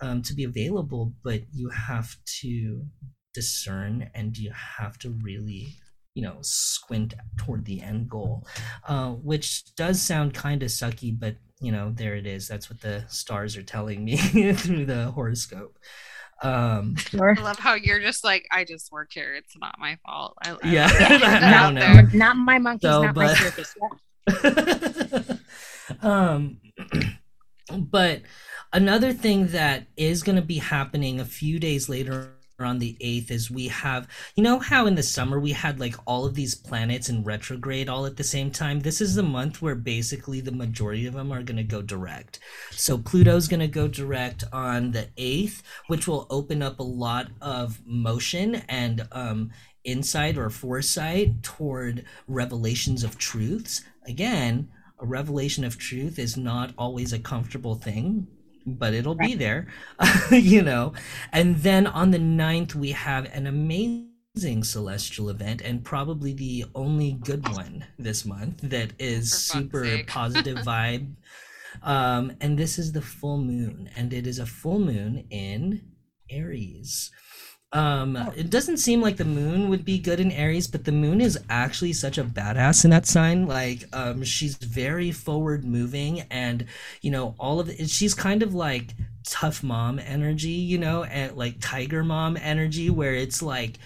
um to be available but you have to discern and you have to really you know squint toward the end goal uh, which does sound kind of sucky but you know there it is. That's what the stars are telling me *laughs* through the horoscope. Um sure. i love how you're just like i just work here. It's not my fault. I, I yeah *laughs* not, no, not my monkeys so, not but, my circus *laughs* um *clears throat* but another thing that is going to be happening a few days later on the 8th is we have you know how in the summer we had like all of these planets in retrograde all at the same time? This is the month where basically the majority of them are going to go direct. So pluto's going to go direct on the 8th which will open up a lot of motion and um insight or foresight toward revelations of truths. Again a revelation of truth is not always a comfortable thing but it'll right. be there, *laughs* you know. And then on the 9th, we have an amazing celestial event and probably the only good one this month that is super *laughs* positive vibe. Um, and this is the full moon, and it is a full moon in Aries. Um, oh. it doesn't seem like the moon would be good in Aries, but the moon is actually such a badass in that sign. Like, um, she's very forward moving, and you know, all of it. She's kind of like tough mom energy, you know, and like tiger mom energy, where it's like,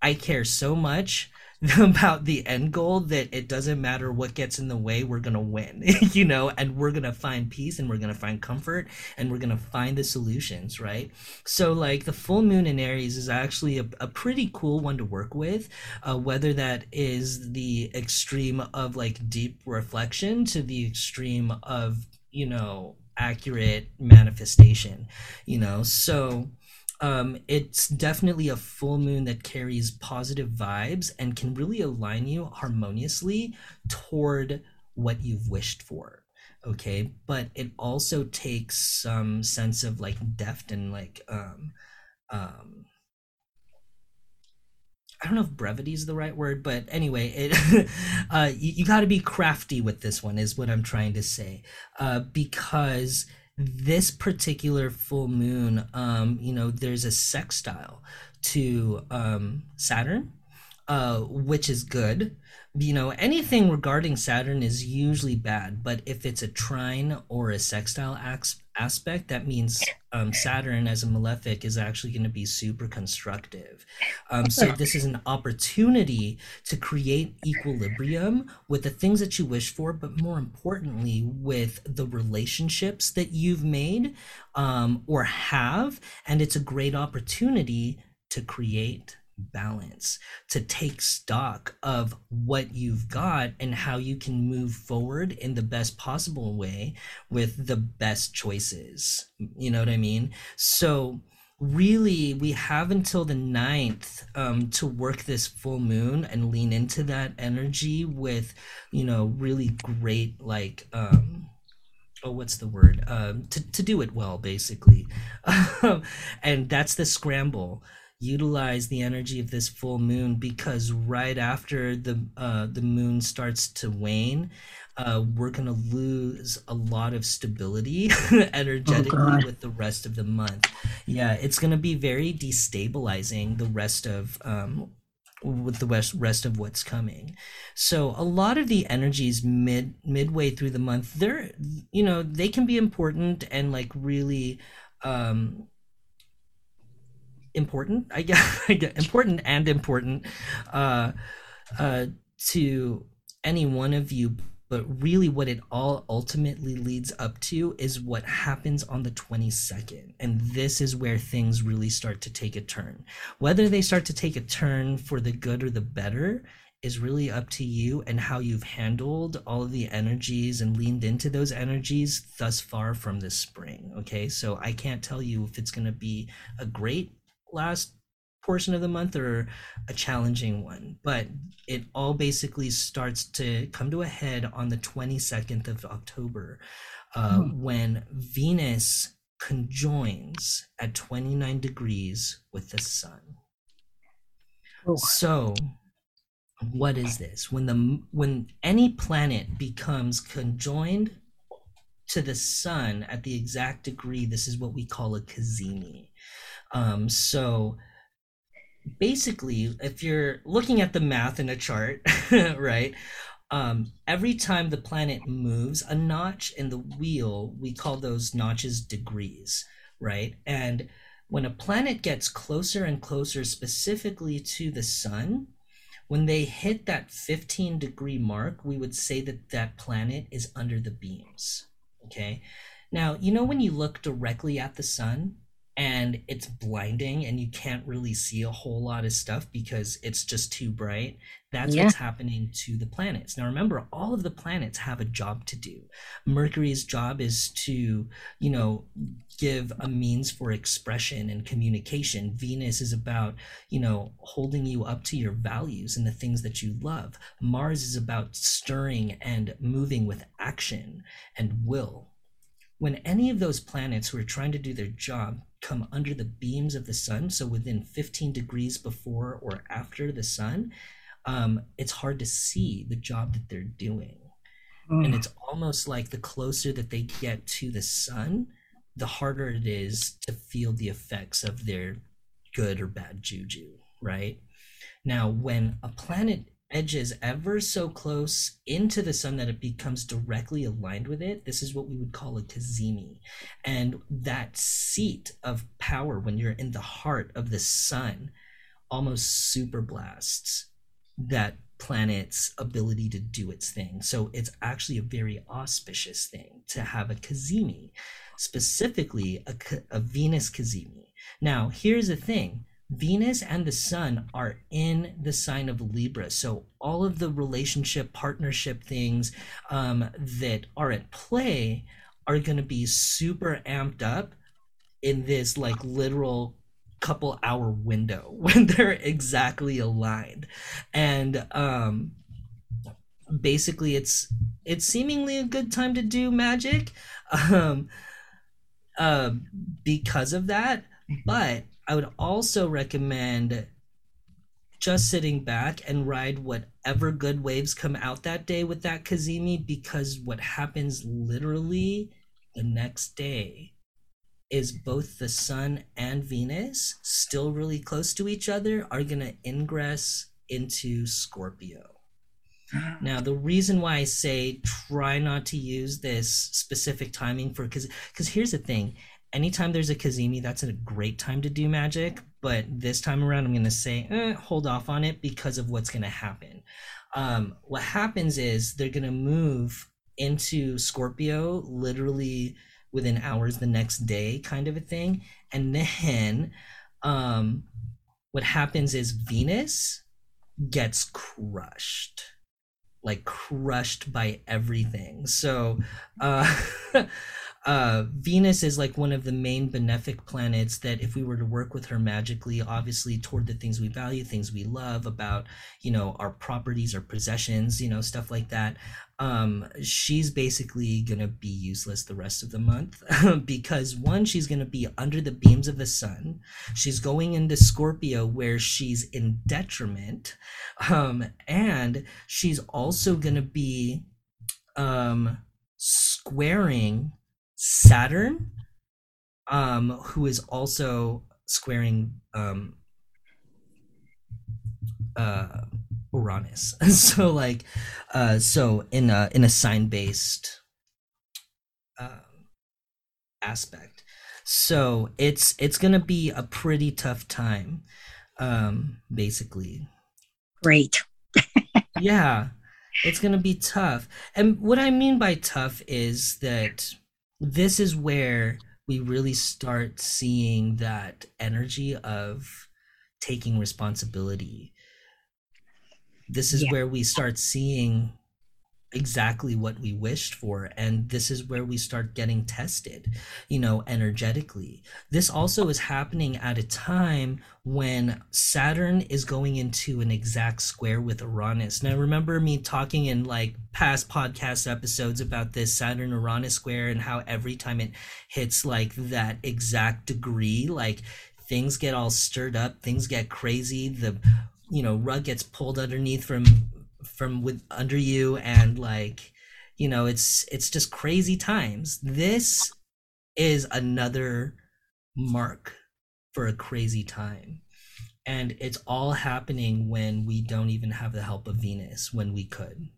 I care so much *laughs* about the end goal that it doesn't matter what gets in the way we're gonna win *laughs* you know and we're gonna find peace and we're gonna find comfort and we're gonna find the solutions right? So like the full moon in aries is actually a, a pretty cool one to work with uh, whether that is the extreme of like deep reflection to the extreme of you know accurate manifestation you know? So um, it's definitely a full moon that carries positive vibes and can really align you harmoniously toward what you've wished for okay? But it also takes some sense of like deft and like um um I don't know if brevity is the right word, but anyway, it *laughs* uh, you, you got to be crafty with this one, is what I'm trying to say, uh, because this particular full moon, um, you know, there's a sextile to um, Saturn, uh, which is good. You know, anything regarding Saturn is usually bad, but if it's a trine or a sextile aspect, that means um, Saturn as a malefic is actually going to be super constructive. Um, so this is an opportunity to create equilibrium with the things that you wish for, but more importantly, with the relationships that you've made um, or have, and it's a great opportunity to create balance to take stock of what you've got and how you can move forward in the best possible way with the best choices. You know what i mean? So really we have until the 9th um, to work this full moon and lean into that energy with you know really great like um oh what's the word? Um to, to do it well basically. *laughs* And that's the scramble utilize the energy of this full moon because right after the uh, the moon starts to wane, uh, we're gonna lose a lot of stability *laughs* energetically oh with the rest of the month. Yeah, it's gonna be very destabilizing the rest of um, with the rest rest of what's coming. So a lot of the energies mid midway through the month, they're you know they can be important and like really um important *laughs* i guess important and important uh uh to any one of you but really what it all ultimately leads up to is what happens on the 22nd and this is where things really start to take a turn. Whether they start to take a turn for the good or the better is really up to you and how you've handled all of the energies and leaned into those energies thus far from this spring okay? So i can't tell you if it's going to be a great last portion of the month or a challenging one but it all basically starts to come to a head on the 22nd of october uh, hmm. when venus conjoins at 29 degrees with the sun oh. so what is this when the when any planet becomes conjoined to the sun at the exact degree this is what we call a cazimi um, so basically, if you're looking at the math in a chart, *laughs* right? Um, every time the planet moves a notch in the wheel, we call those notches degrees, right? And when a planet gets closer and closer, specifically to the sun, when they hit that 15 degree mark, we would say that that planet is under the beams. Okay. Now, you know, when you look directly at the sun, and it's blinding and you can't really see a whole lot of stuff because it's just too bright that's yeah. what's happening to the planets. Now remember all of the planets have a job to do. Mercury's job is to you know give a means for expression and communication. Venus is about you know holding you up to your values and the things that you love. Mars is about stirring and moving with action and will. When any of those planets who are trying to do their job come under the beams of the sun, so within 15 degrees before or after the sun, um, it's hard to see the job that they're doing. Mm. And it's almost like the closer that they get to the sun, the harder it is to feel the effects of their good or bad juju, right? Now, when a planet edges ever so close into the sun that it becomes directly aligned with it, this is what we would call a cazimi. And that seat of power, when you're in the heart of the sun, almost super blasts that planet's ability to do its thing. So it's actually a very auspicious thing to have a cazimi, specifically a, a Venus cazimi. Now, here's the thing Venus and the Sun are in the sign of Libra. So all of the relationship, partnership things um, that are at play are going to be super amped up in this like literal couple hour window *laughs* when they're exactly aligned. And um, basically it's it's seemingly a good time to do magic *laughs* um, uh, because of that. But I would also recommend just sitting back and ride whatever good waves come out that day with that Cazimi because what happens literally the next day is both the sun and venus still really close to each other are going to ingress into scorpio *gasps* now, the reason why I say try not to use this specific timing for because because here's the thing. Anytime there's a Cazimi, that's a great time to do magic. But this time around, I'm going to say eh, hold off on it because of what's going to happen. Um, what happens is they're going to move into Scorpio literally within hours the next day, kind of a thing. And then um, what happens is Venus gets crushed like crushed by everything. So, uh, *laughs* uh, Venus is like one of the main benefic planets that, if we were to work with her magically, obviously toward the things we value, things we love about, you know, our properties, our possessions, you know, stuff like that, um, she's basically gonna be useless the rest of the month *laughs* because one, she's gonna be under the beams of the sun. She's going into Scorpio where she's in detriment, um, and she's also gonna be um, squaring Saturn, um, who is also squaring um, uh, Uranus. *laughs* so like, uh, so in a in a sign based uh, aspect. So it's it's gonna be a pretty tough time, um, basically. Great. *laughs* yeah, it's gonna be tough. And what I mean by tough is that this is where we really start seeing that energy of taking responsibility this is yeah. where we start seeing exactly what we wished for and this is where we start getting tested you know energetically. This also is happening at a time when saturn is going into an exact square with uranus. Now remember me talking in like past podcast episodes about this saturn uranus square and how every time it hits like that exact degree like things get all stirred up things get crazy the you know rug gets pulled underneath from from with under you and like you know it's it's just crazy times. This is another mark for a crazy time. And it's all happening when we don't even have the help of venus when we could.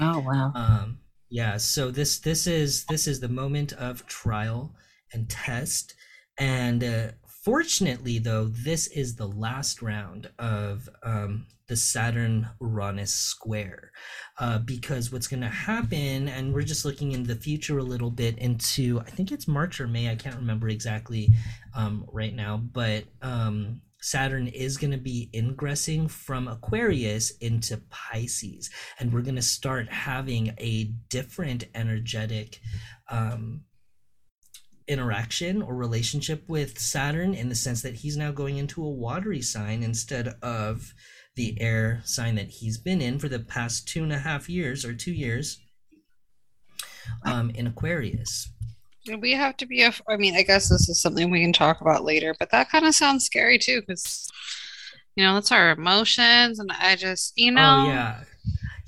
Oh wow. Um yeah so this this is this is the moment of trial and test. And uh, Fortunately, though, this is the last round of um, the Saturn Uranus square. Uh, because what's going to happen, and we're just looking in the future a little bit into, I think it's March or May, I can't remember exactly um, right now, but um, Saturn is going to be ingressing from Aquarius into Pisces. And we're going to start having a different energetic um, interaction or relationship with Saturn in the sense that he's now going into a watery sign instead of the air sign that he's been in for the past two and a half years or two years um, in Aquarius. We have to be, a, I mean, I guess this is something we can talk about later, but that kind of sounds scary too because, you know, that's our emotions. And I just, you oh, know. Oh, yeah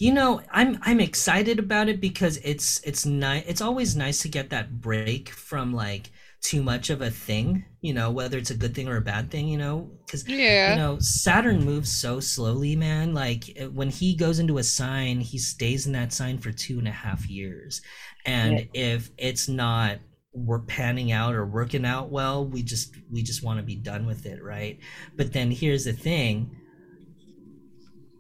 you know i'm i'm excited about it because it's it's nice it's always nice to get that break from like too much of a thing you know whether it's a good thing or a bad thing you know? Because yeah. you know saturn moves so slowly man. Like when he goes into a sign he stays in that sign for two and a half years. And yeah. if it's not we're panning out or working out well we just we just want to be done with it right? But then here's the thing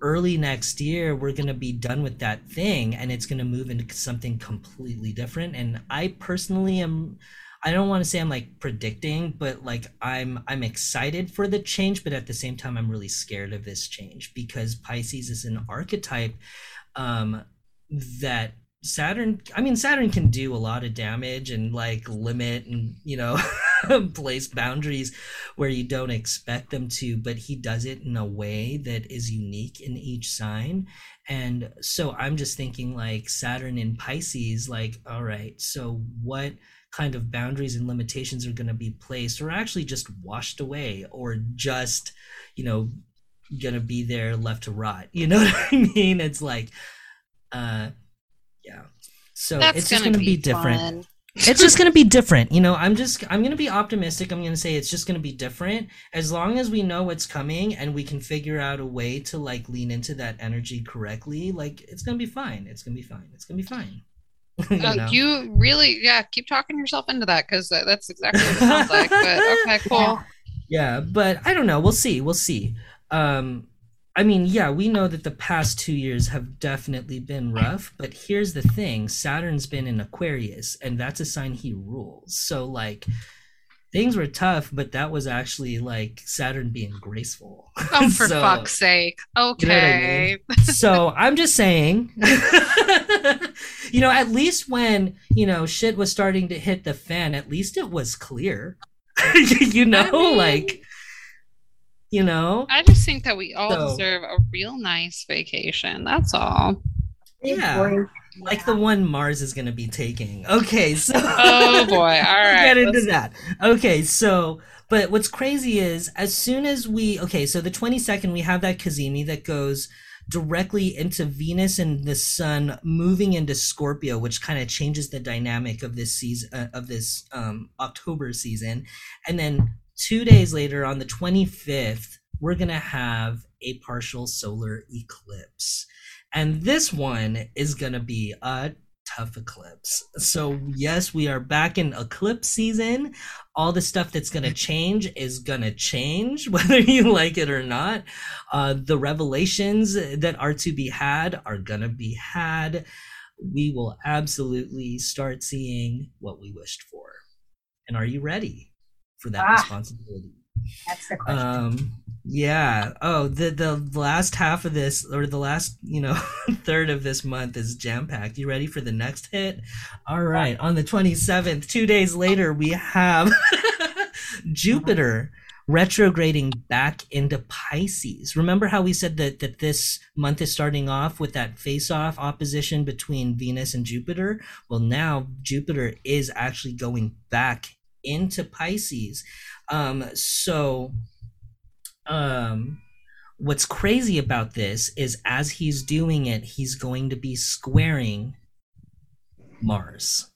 early next year we're going to be done with that thing and it's going to move into something completely different. And i personally am i don't want to say i'm like predicting but like i'm i'm excited for the change but at the same time i'm really scared of this change because pisces is an archetype um that Saturn, I mean, Saturn can do a lot of damage and like limit and, you know, *laughs* place boundaries where you don't expect them to, but he does it in a way that is unique in each sign. And so I'm just thinking like Saturn in Pisces, like, all right, so what kind of boundaries and limitations are going to be placed or actually just washed away or just, you know, going to be there left to rot? You *laughs* know what I mean? It's like, uh, yeah. So That's it's just going to be, be different. it's just going to be different. You know, I'm just I'm going to be optimistic. I'm going to say it's just going to be different as long as we know what's coming and we can figure out a way to like lean into that energy correctly. Like it's going to be fine. It's going to be fine. It's going to be fine. *laughs* you, uh, you, really, yeah, keep talking yourself into that because that's exactly what it sounds like. But *laughs* okay, cool. Yeah, but I don't know. We'll see. We'll see. Um, I mean, yeah, we know that the past two years have definitely been rough, but here's the thing Saturn's been in Aquarius, and that's a sign he rules. So, like, things were tough, but that was actually like Saturn being graceful. Oh, *laughs* for so, fuck's sake. Okay. You know I mean? so, I'm just saying, *laughs* you know, at least when, you know, shit was starting to hit the fan, at least it was clear. *laughs* you know, I mean, like you know? I just think that we all so, deserve a real nice vacation that's all. Yeah. Like the one mars is going to be taking. Okay *laughs* so oh boy. All *laughs* right get into that. Okay so but what's crazy is as soon as we okay so the 22nd we have that cazimi that goes directly into venus and the sun moving into scorpio which kind of changes the dynamic of this season uh, of this um october season. And then two days later on the 25th we're gonna have a partial solar eclipse. And this one is gonna be a tough eclipse. So yes we are back in eclipse season. All the stuff that's gonna *laughs* change is gonna change *laughs* whether you like it or not. Uh, the revelations that are to be had are gonna be had. We will absolutely start seeing what we wished for. And are you ready for that ah, responsibility. That's the question. Um, yeah. Oh, the the last half of this, or the last you know *laughs* third of this month is jam packed. You ready for the next hit? All right. On the twenty seventh, two days later, we have *laughs* Jupiter retrograding back into Pisces. Remember how we said that that this month is starting off with that face-off opposition between Venus and Jupiter? Well, now Jupiter is actually going back into Pisces. Um, so, um, what's crazy about this is as he's doing it, he's going to be squaring Mars.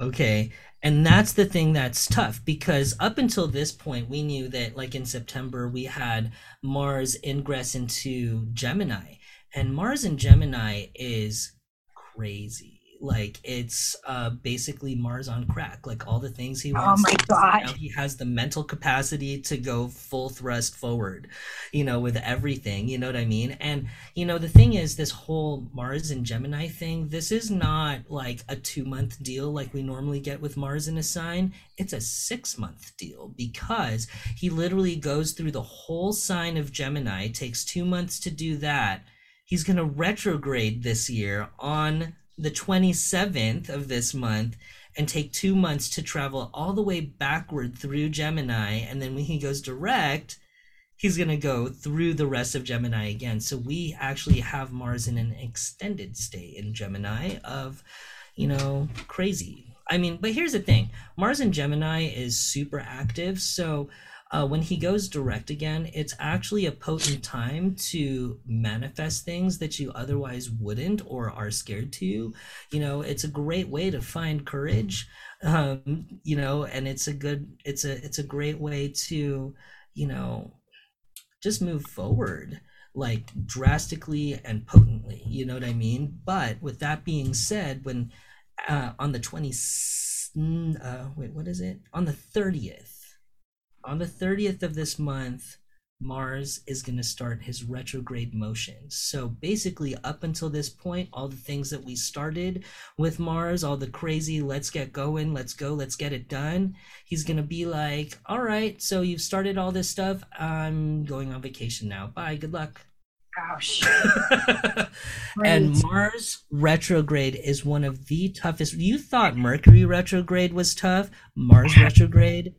Okay. And that's the thing that's tough because up until this point, we knew that, like in September, we had Mars ingress into Gemini. And Mars in Gemini is crazy like it's uh basically Mars on crack. Like all the things he oh wants. Oh my god! He has the mental capacity to go full thrust forward, you know, with everything. You know what I mean? And you know the thing is, this whole Mars and Gemini thing. This is not like a two month deal like we normally get with Mars in a sign. It's a six month deal because he literally goes through the whole sign of Gemini. Takes two months to do that. He's gonna retrograde this year on the 27th of this month and take two months to travel all the way backward through Gemini. And then when he goes direct, he's going to go through the rest of Gemini again. So we actually have Mars in an extended stay in Gemini of, you know, crazy. I mean, but here's the thing Mars in Gemini is super active. So uh, when he goes direct again, it's actually a potent time to manifest things that you otherwise wouldn't or are scared to. You know, it's a great way to find courage. Um, you know, and it's a good, it's a, it's a great way to, you know, just move forward like drastically and potently. You know what I mean? But with that being said, when uh, on the 20, uh, wait, what is it? On the 30th on the 30th of this month, Mars is going to start his retrograde motion. So basically, up until this point, all the things that we started with Mars, all the crazy, let's get going, let's go, let's get it done, he's going to be like, all right, so you've started all this stuff. I'm going on vacation now. Bye, good luck. Gosh. *laughs* and Mars retrograde is one of the toughest. You thought Mercury retrograde was tough, Mars *laughs* retrograde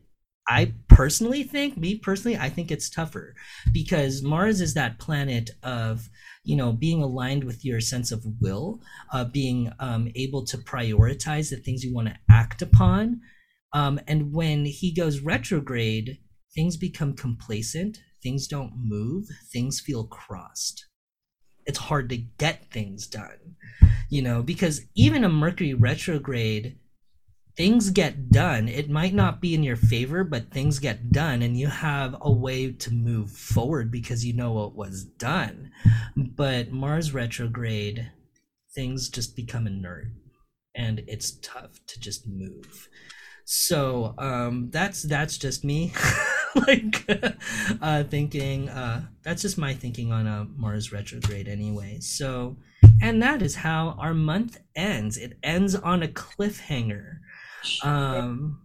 I personally think, me personally, I think it's tougher because Mars is that planet of, you know, being aligned with your sense of will, uh, being um, able to prioritize the things you want to act upon. Um, and when he goes retrograde, things become complacent, things don't move, things feel crossed. It's hard to get things done, you know, because even a Mercury retrograde things get done. It might not be in your favor, but things get done, and you have a way to move forward because you know what was done. But Mars retrograde, things just become inert, and it's tough to just move. So um, that's that's just me, *laughs* like *laughs* uh, thinking. Uh, that's just my thinking on a Mars retrograde, anyway. So, and that is how our month ends. It ends on a cliffhanger. Um,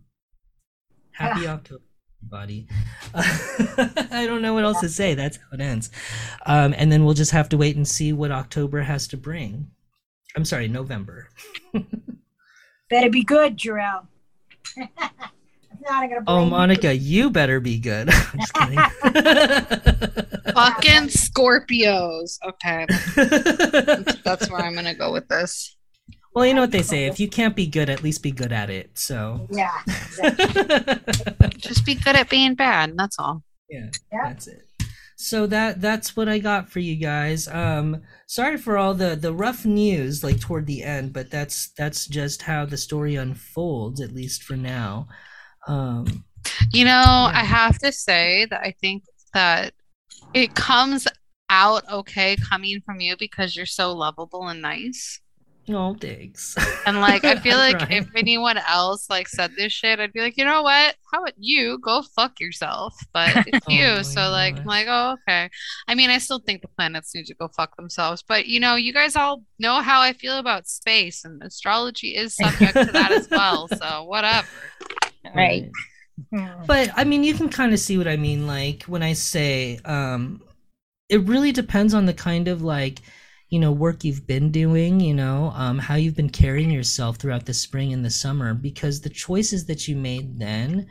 happy October, everybody. *laughs* I don't know what else to say. That's how it ends. Um, and then we'll just have to wait and see what October has to bring. I'm sorry, November. *laughs* Better be good, Jarrell. *laughs* oh, Monica, you better be good. just kidding. Fucking Scorpios. Okay. That's where I'm going to go with this. Well, you know what they say: if you can't be good, at least be good at it. So yeah, exactly. *laughs* just be good at being bad. That's all. Yeah, yeah, that's it. So that that's what I got for you guys. Um, sorry for all the the rough news like toward the end, but that's that's just how the story unfolds, at least for now. Um, you know, yeah. I have to say that I think that it comes out okay coming from you because you're so lovable and nice. Oh, thanks. *laughs* And like, I feel like if anyone else like said this shit, I'd be like, you know what? How about you go fuck yourself? But *laughs* it's oh you, so like, I'm like, oh, okay. I mean, I still think the planets need to go fuck themselves, but you know, you guys all know how I feel about space, and astrology is *laughs* subject to that as well. So whatever. Right. But I mean, you can kind of see what I mean. Like when I say, um, it really depends on the kind of like you know work you've been doing you know um, how you've been carrying yourself throughout the spring and the summer because the choices that you made then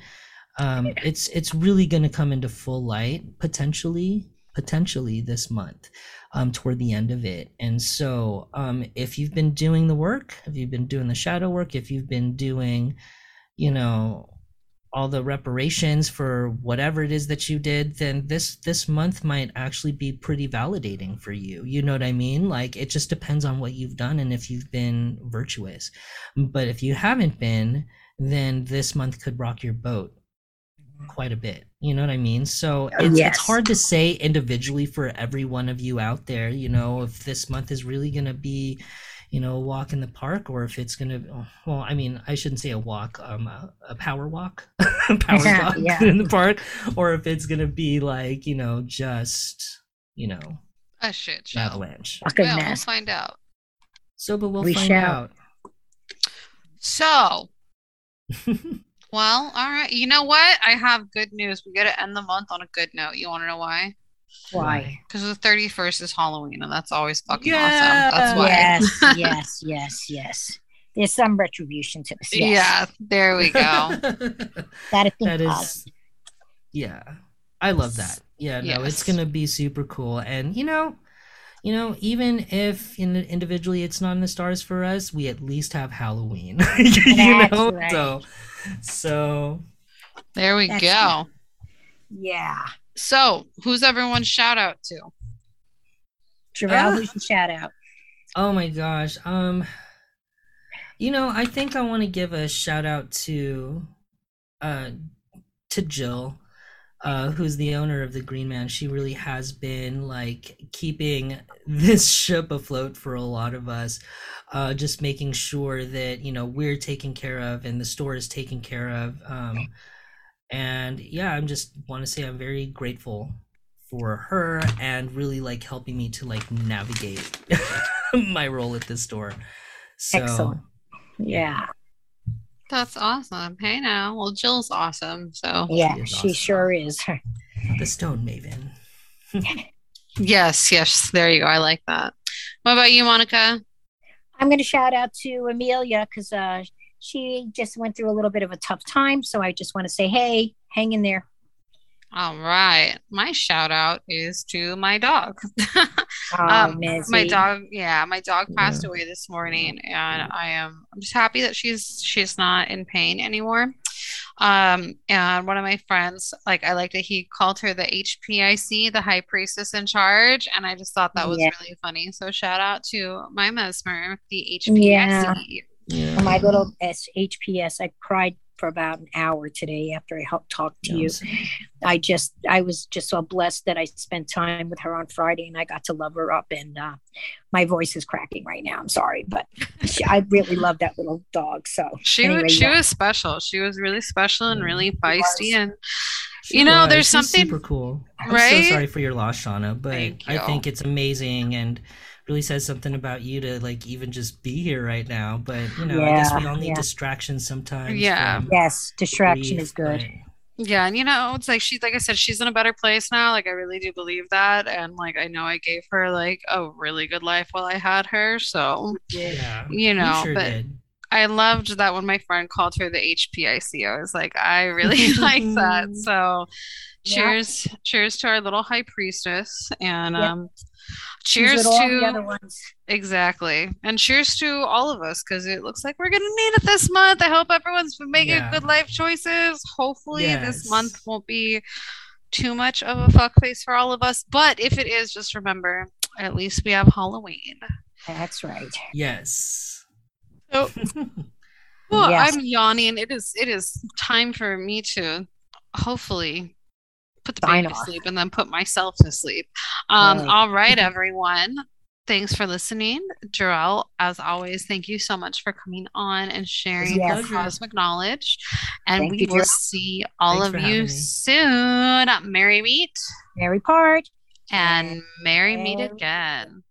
um, it's it's really going to come into full light potentially potentially this month um, toward the end of it. And so um, if you've been doing the work if you've been doing the shadow work if you've been doing you know all the reparations for whatever it is that you did then this this month might actually be pretty validating for you. You know what i mean? Like it just depends on what you've done and if you've been virtuous. But if you haven't been then this month could rock your boat quite a bit. You know what i mean? So oh, it's, yes. it's hard to say individually for every one of you out there you know if this month is really going to be you know, a walk in the park, or if it's gonna, well, I mean, I shouldn't say a walk, um, a, a power walk, *laughs* power yeah, walk yeah. *laughs* in the park, or if it's gonna be like, you know, just, you know, a shit show. avalanche. Well, we'll find out. So, but we'll we find shall. out. So, *laughs* well, all right. You know what? I have good news. We got to end the month on a good note. You want to know why? Why? Because the 31st is Halloween, and that's always fucking yeah. awesome. That's why. Yes, *laughs* yes, yes, yes. There's some retribution to this. Yes. Yeah, there we go. *laughs* Gotta think that is, yeah, I love that. Yeah, no, yes. it's gonna be super cool, and you know, you know, even if in, individually it's not in the stars for us, we at least have Halloween. *laughs* you That's know, right. so so there we That's go. Yeah. So, who's everyone's shout out to? Jarrell, uh, who's your shout out? Oh my gosh. Um you know, I think I want to give a shout out to uh to Jill, uh, who's the owner of the Green Man. She really has been like keeping *laughs* this ship afloat for a lot of us. Uh, just making sure that you know we're taken care of and the store is taken care of. Um, and yeah i'm just want to say i'm very grateful for her and really like helping me to like navigate *laughs* my role at this store. So Excellent. yeah. That's awesome. Hey now. Well jill's awesome so. Yeah she, she awesome. sure is. *laughs* The stone maven. *laughs* Yes yes. There you go. I like that. What about you monica? I'm going to shout out to amelia because uh she just went through a little bit of a tough time. So I just want to say, hey, hang in there. All right. My shout out is to my dog. *laughs* oh, um, my dog, yeah, my dog passed yeah. away this morning and I am I'm just happy that she's she's not in pain anymore. Um, and one of my friends, like I like that he called her the HPIC, the high priestess in charge, and I just thought that was yeah. really funny. So shout out to my mesmer, the HPIC. Yeah Yeah. My little SHPS, I cried for about an hour today after I helped talk to you. I just, I was just so blessed that I spent time with her on Friday and I got to love her up. And uh, my voice is cracking right now. I'm sorry, but she, I really love that little dog. So She anyway, was she yeah. was special. She was really special and really feisty and She You know, was. there's She's something- super cool. I'm right? so sorry for your loss, Shauna, but Thank I think it's amazing and really says something about you to like even just be here right now. But you know, I guess we all need yeah. distractions sometimes. Yeah. yes, distraction grief, is good. but- Yeah, and you know, it's like she's like I said, she's in a better place now. Like I really do believe that, and like I know I gave her like a really good life while I had her. So Yeah, you know, sure but did. I loved that when my friend called her the HPIC. I was like, I really *laughs* like that. *laughs* So Yeah. cheers, cheers to our little high priestess, and Yep. um, She's cheers with all the to other ones. exactly, and cheers to all of us because it looks like we're gonna need it this month. I hope everyone's been making Yeah. good life choices. Hopefully, this month won't be too much of a fuck face for all of us. But if it is, just remember, at least we have Halloween. That's right. Yes. So *laughs* Well, Yes. I'm yawning. It is it is time for me to hopefully put the Sign baby to sleep and then put myself to sleep. Um, Right. all right, everyone. Thanks for listening. Jarrell, as always, thank you so much for coming on and sharing Yes. your cosmic knowledge. And Thank we you, will Jarrell. see all Thanks of you soon. Merry meet Merry Part. and merry meet again.